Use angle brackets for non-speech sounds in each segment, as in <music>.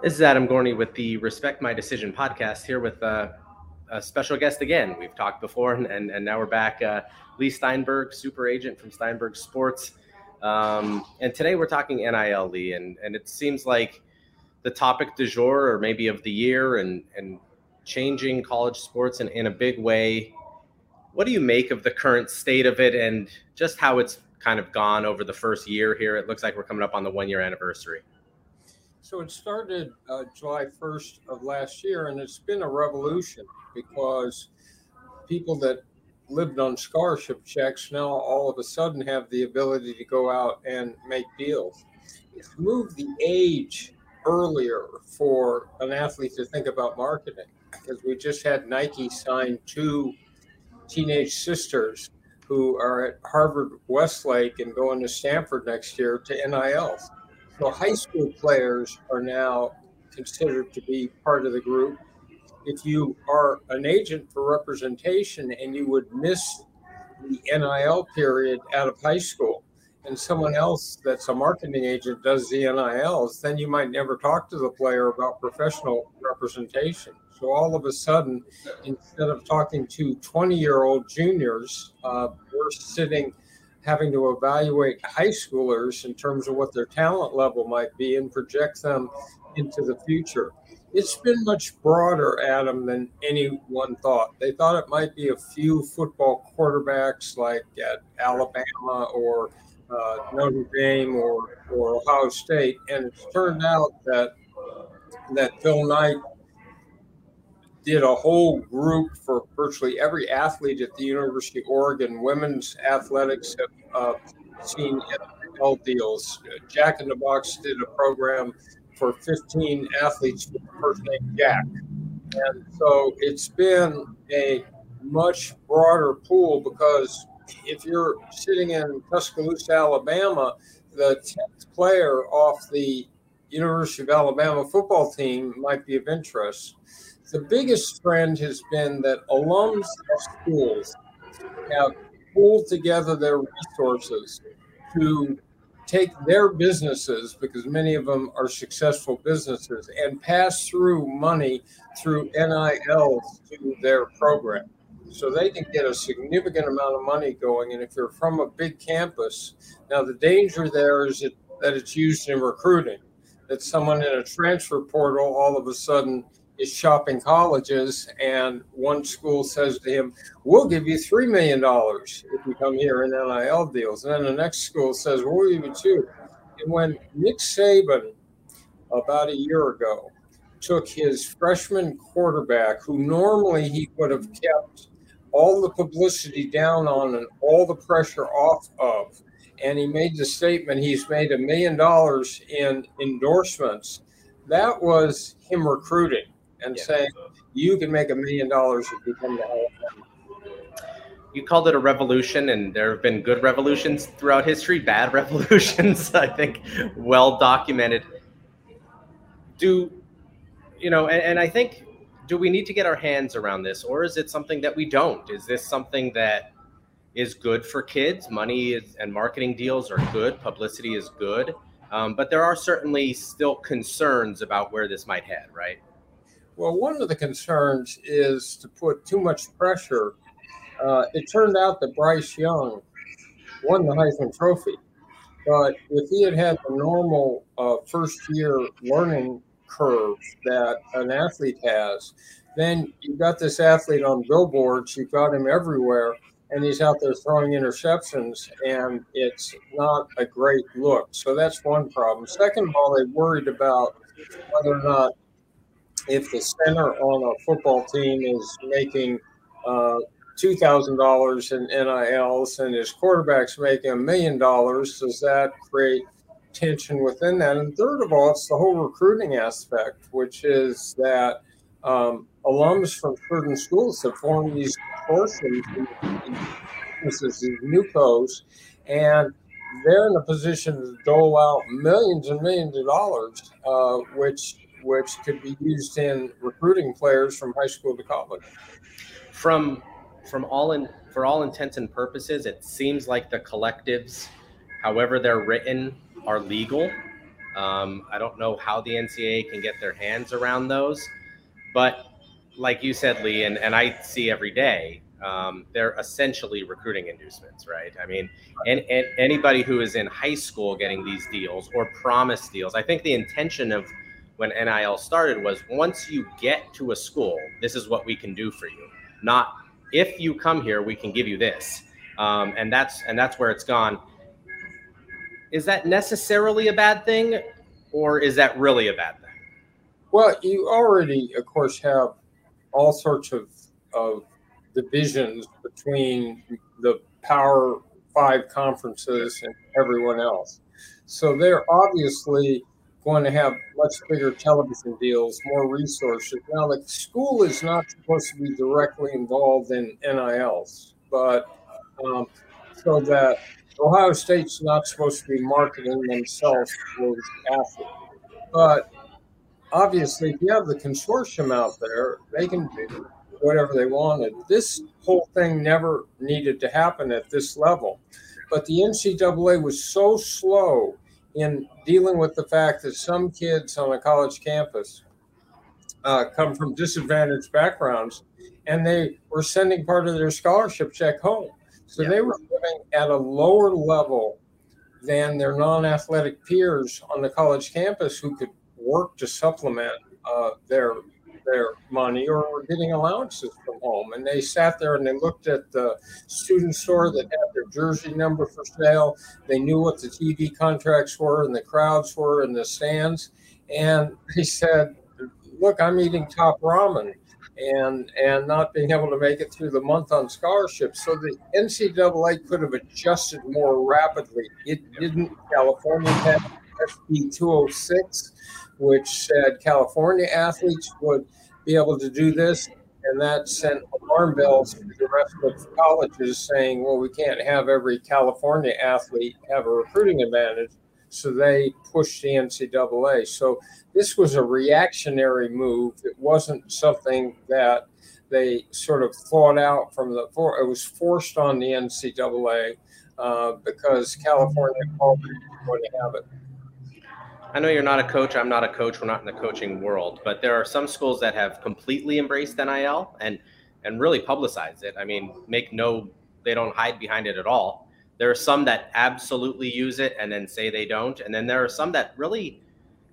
This is Adam Gorney with the Respect My Decision podcast here with uh, a special guest again. We've talked before and, and, now we're back. Uh, Leigh Steinberg, super agent from Steinberg Sports. Um, and today we're talking NIL, Leigh, and, and it seems like the topic du jour or maybe of the year and, and changing college sports in, in a big way. What do you make of the current state of it and just how it's kind of gone over the first year here? It looks like we're coming up on the one year anniversary. So it started uh, July 1st of last year, and it's been a revolution because people that lived on scholarship checks now all of a sudden have the ability to go out and make deals. It's moved the age earlier for an athlete to think about marketing because we just had Nike sign two teenage sisters who are at Harvard Westlake and going to Stanford next year to NIL. So high school players are now considered to be part of the group. If you are an agent for representation and you would miss the NIL period out of high school, and someone else that's a marketing agent does the NILs, then you might never talk to the player about professional representation. So all of a sudden, instead of talking to 20 year old juniors, uh, we're sitting having to evaluate high schoolers in terms of what their talent level might be and project them into the future. It's been much broader, Adam, than anyone thought. They thought it might be a few football quarterbacks like at Alabama or uh, Notre Dame or, or Ohio State, and it's turned out that that Phil Knight did a whole group for virtually every athlete at the University of Oregon. Women's athletics have uh, seen NIL deals. Jack in the Box did a program for 15 athletes with the first name Jack. And so it's been a much broader pool because if you're sitting in Tuscaloosa, Alabama, the 10th player off the University of Alabama football team might be of interest. The biggest trend has been that alums of schools have pulled together their resources to take their businesses, because many of them are successful businesses, and pass through money through NILs to their program. So they can get a significant amount of money going. And if you're from a big campus, now the danger there is that, that it's used in recruiting, that someone in a transfer portal all of a sudden is shopping colleges, and one school says to him, "We'll give you three million dollars if you come here in NIL deals," and then the next school says, "We'll give you two. And when Nick Saban, about a year ago, took his freshman quarterback, who normally he would have kept all the publicity down on and all the pressure off of, and he made the statement he's made a million dollars in endorsements. That was him recruiting and yeah. saying you can make a million dollars if you come to Alabama. You called it a revolution, and there have been good revolutions throughout history, bad <laughs> revolutions, I think, well documented. Do you know? And, and I think, do we need to get our hands around this, or is it something that we don't? Is this something that is good for kids? Money is, and marketing deals are good, publicity is good. Um, but there are certainly still concerns about where this might head, right? Well, one of the concerns is to put too much pressure. Uh, it turned out that Bryce Young won the Heisman Trophy, but if he had had the normal uh, first year learning curve that an athlete has, then you've got this athlete on billboards, you've got him everywhere, and he's out there throwing interceptions, and it's not a great look. So that's one problem. Second of all, they worried about whether or not if the center on a football team is making uh, two thousand dollars in NILs and his quarterback's making a million dollars, does that create tension within that? And third of all, it's the whole recruiting aspect, which is that um, alums from certain schools have formed these consortiums, these NUCOs, and they're in a position to dole out millions and millions of dollars, uh, which which could be used in recruiting players from high school to college. From from all in for all intents and purposes, it seems like the collectives, however they're written, are legal. Um, I don't know how the NCAA can get their hands around those, but like you said, Leigh, and, and I see every day, um, they're essentially recruiting inducements, right? I mean, and, and anybody who is in high school getting these deals or promise deals, I think the intention of when NIL started was once you get to a school, this is what we can do for you. Not if you come here, we can give you this. Um, and that's and that's where it's gone. Is that necessarily a bad thing, or is that really a bad thing? Well, you already, of course, have all sorts of, of divisions between the Power Five conferences and everyone else. So they're obviously going to have much bigger television deals, more resources. Now, the school is not supposed to be directly involved in NILs, but um, so that Ohio State's not supposed to be marketing themselves to athletes. But obviously, if you have the consortium out there, they can do whatever they wanted. This whole thing never needed to happen at this level. But the NCAA was so slow in dealing with the fact that some kids on a college campus uh, come from disadvantaged backgrounds and they were sending part of their scholarship check home. So yeah. they were living at a lower level than their non athletic peers on the college campus who could work to supplement uh, their their money or were getting allowances from home. And they sat there and they looked at the student store that had their jersey number for sale. They knew what the TV contracts were and the crowds were and the stands. And they said, Look, I'm eating top ramen and and not being able to make it through the month on scholarship. So the NCAA could have adjusted more rapidly. It didn't. California had SB 206, which said California athletes would be able to do this. And that sent alarm bells to the rest of colleges saying, well, we can't have every California athlete have a recruiting advantage. So they pushed the NCAA. So this was a reactionary move. It wasn't something that they sort of thought out from the. It was forced on the NCAA uh, because California called going to have it. I know you're not a coach. I'm not a coach. We're not in the coaching world, but there are some schools that have completely embraced NIL and and really publicized it. I mean, make no, they don't hide behind it at all. There are some that absolutely use it and then say they don't, and then there are some that really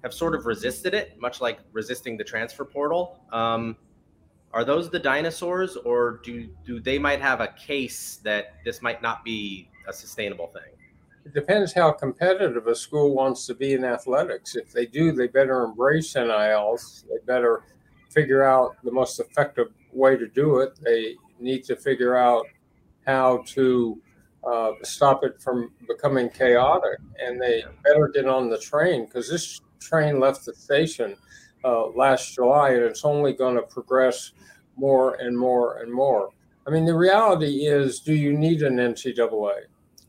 have sort of resisted it, much like resisting the transfer portal. Um, are those the dinosaurs, or do do they might have a case that this might not be a sustainable thing? It depends how competitive a school wants to be in athletics. If they do, they better embrace NILs. They better figure out the most effective way to do it. They need to figure out how to uh, stop it from becoming chaotic, and they better get on the train because this train left the station uh, last July, and it's only going to progress more and more and more. I mean, the reality is, do you need an NCAA?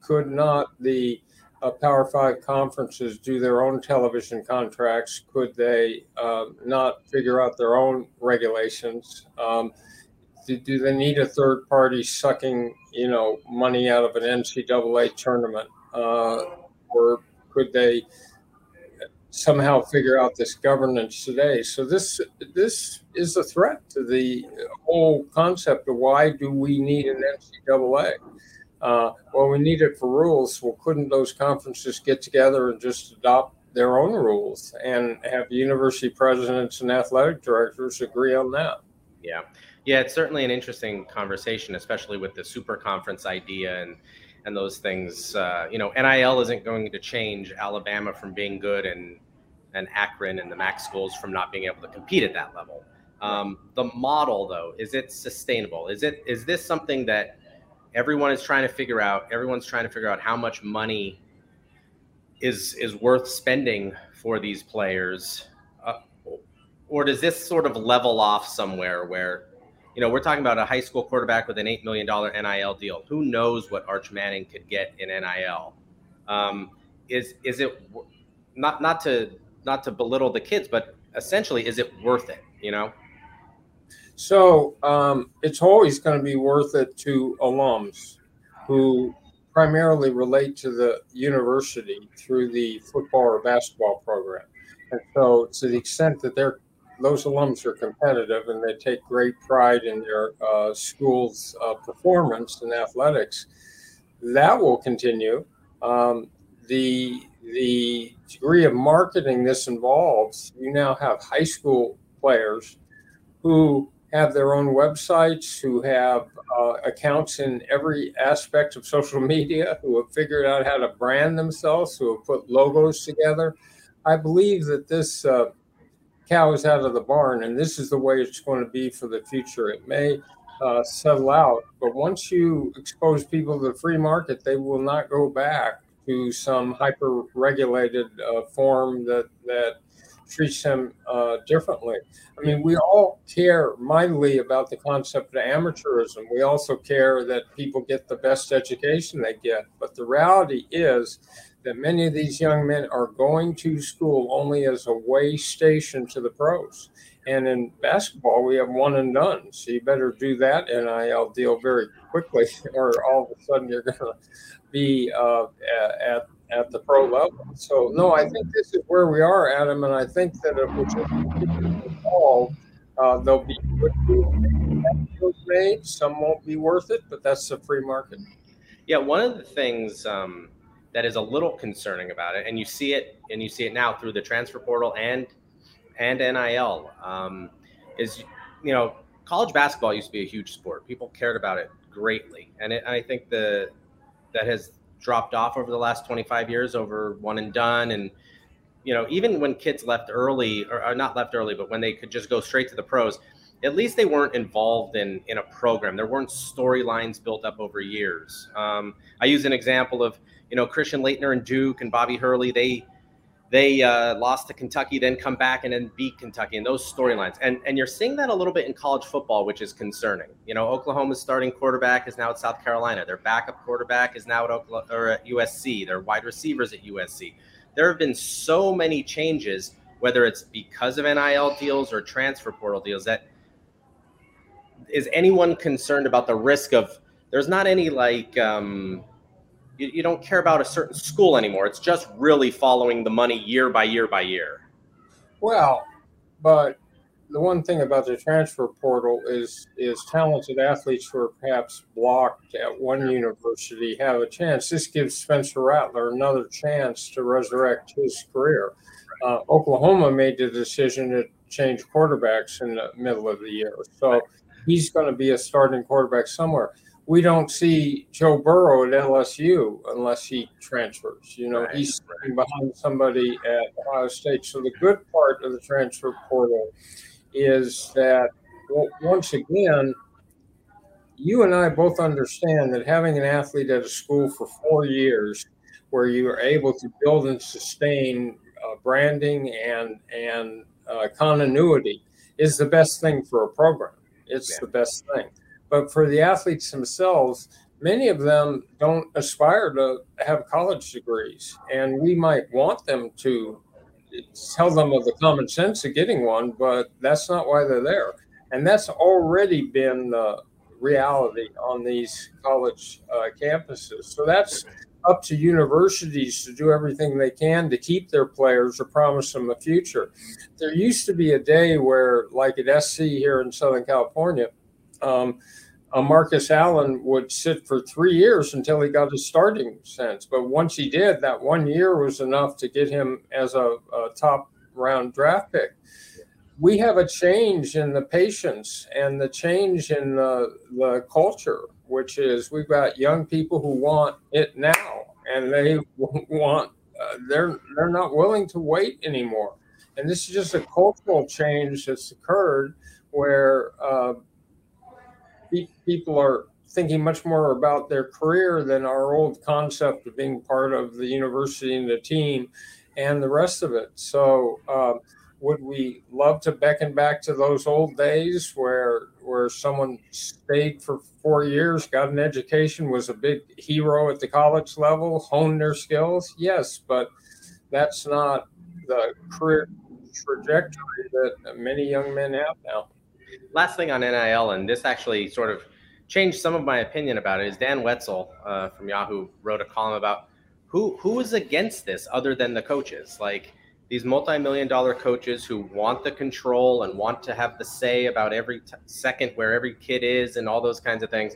Could not the uh, Power Five conferences do their own television contracts? Could they uh, not figure out their own regulations? Um, do, do, they need a third party sucking, you know, money out of an NCAA tournament, uh, or could they somehow figure out this governance today? So this this is a threat to the whole concept of why do we need an NCAA? Uh, well, we need it for rules. Well, couldn't those conferences get together and just adopt their own rules and have university presidents and athletic directors agree on that? Yeah. Yeah, it's certainly an interesting conversation, especially with the super conference idea and and those things. Uh, you know, NIL isn't going to change Alabama from being good and and Akron and the MAC schools from not being able to compete at that level. Um, the model, though, is it sustainable? Is it is this something that everyone is trying to figure out everyone's trying to figure out how much money is is worth spending for these players. Uh, or does this sort of level off somewhere where you know we're talking about a high school quarterback with an $8 million nil deal. Who knows what Arch Manning could get in nil um, is is it not not to not to belittle the kids but essentially is it worth it you know so um, it's always going to be worth it to alums who primarily relate to the university through the football or basketball program. And so, to the extent that they're those alums are competitive and they take great pride in their uh, school's uh, performance in athletics, that will continue. Um, the the degree of marketing this involves, you now have high school players who have their own websites, who have uh, accounts in every aspect of social media, who have figured out how to brand themselves, who have put logos together. I believe that this uh, cow is out of the barn, and this is the way it's going to be for the future. It may uh, settle out, but once you expose people to the free market, they will not go back to some hyper regulated uh, form that that treats them uh, differently. I mean, we all care mightily about the concept of amateurism. We also care that people get the best education they get. But the reality is that many of these young men are going to school only as a way station to the pros. And in basketball, we have one and done. So you better do that NIL deal very quickly, <laughs> or all of a sudden you're going to be uh, at at the pro level. So no, I think this is where we are, Adam, and I think that if we involved, uh, there'll be good deals made. Some won't be worth it, but that's the free market. Yeah, one of the things um, that is a little concerning about it, and you see it, and you see it now through the transfer portal and and NIL, um, is you know college basketball used to be a huge sport. People cared about it greatly, and it, I think the that has dropped off over the last 25 years over one and done. And you know even when kids left early or, or, not left early but when they could just go straight to the pros at least they weren't involved in in a program. There weren't storylines built up over years. Um, i use an example of you know, Christian Laettner and Duke and Bobby Hurley, they they uh, lost to Kentucky, then come back and then beat Kentucky, and those storylines. And and you're seeing that a little bit in college football, which is concerning. You know, Oklahoma's starting quarterback is now at South Carolina. Their backup quarterback is now at Oklahoma, or at USC. Their wide receivers at USC. There have been so many changes, whether it's because of NIL deals or transfer portal deals, that is anyone concerned about the risk of? There's not any like. Um, you, you don't care about a certain school anymore. It's just really following the money year by year by year. Well, but the one thing about the transfer portal is is talented athletes who are perhaps blocked at one university have a chance. This gives Spencer Rattler another chance to resurrect his career. Uh, Oklahoma made the decision to change quarterbacks in the middle of the year, so he's going to be a starting quarterback somewhere we don't see Joe Burrow at LSU unless he transfers. You know, right. he's sitting behind somebody at Ohio State. So the good part of the transfer portal is that once again, you and I both understand that having an athlete at a school for four years, where you are able to build and sustain uh, branding and and uh, continuity, is the best thing for a program. It's yeah. the best thing. But for the athletes themselves, many of them don't aspire to have college degrees. And we might want them to tell them of the common sense of getting one, but that's not why they're there. And that's already been the reality on these college uh, campuses. So that's up to universities to do everything they can to keep their players or promise them a future. There used to be a day where, like at SC here in Southern California, um, uh, Marcus Allen would sit for three years until he got his starting sense. But once he did, that one year was enough to get him as a, a top round draft pick. We have a change in the patience and the change in the, the culture, which is we've got young people who want it now and they <laughs> want, uh, they're, they're not willing to wait anymore. And this is just a cultural change that's occurred where uh, people are thinking much more about their career than our old concept of being part of the university and the team and the rest of it. So, uh, would we love to beckon back to those old days where where someone stayed for four years, got an education, was a big hero at the college level, honed their skills? Yes, but that's not the career trajectory that many young men have now last thing on NIL, and this actually sort of changed some of my opinion about it is Dan Wetzel uh, from Yahoo wrote a column about who who is against this other than the coaches, like these multi-million dollar coaches who want the control and want to have the say about every t- second where every kid is and all those kinds of things.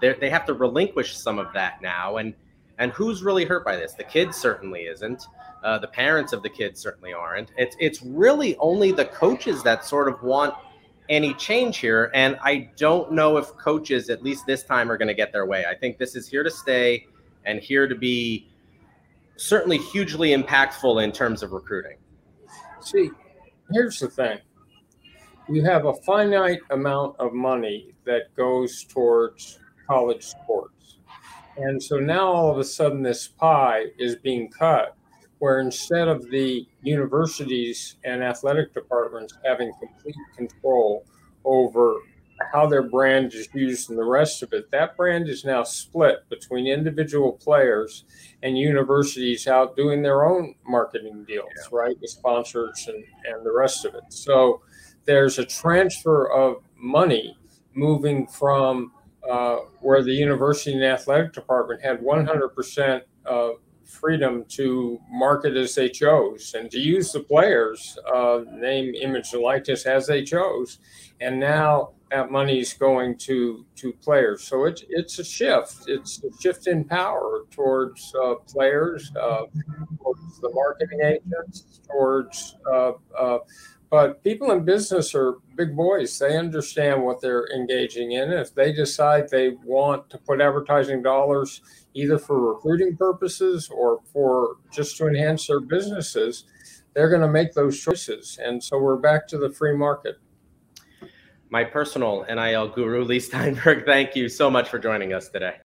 They they have to relinquish some of that now, and and who's really hurt by this? The kids certainly isn't. Uh, the parents of the kids certainly aren't. It's it's really only the coaches that sort of want any change here. And I don't know if coaches, at least this time, are going to get their way. I think this is here to stay and here to be certainly hugely impactful in terms of recruiting. See, here's the thing you have a finite amount of money that goes towards college sports. And so now all of a sudden, this pie is being cut where instead of the universities and athletic departments having complete control over how their brand is used and the rest of it, that brand is now split between individual players and universities out doing their own marketing deals, yeah. right? With sponsors and, and the rest of it. So there's a transfer of money moving from uh, where the university and athletic department had 100% uh, freedom to market as they chose and to use the players' uh, name, image, and likeness as they chose. And now that money is going to to players. So it's it's a shift. It's a shift in power towards uh, players, uh, towards the marketing agents, towards. But people in business are big boys. They understand what they're engaging in. If they decide they want to put advertising dollars either for recruiting purposes or for just to enhance their businesses, they're going to make those choices. And so we're back to the free market. My personal NIL guru, Leigh Steinberg, thank you so much for joining us today.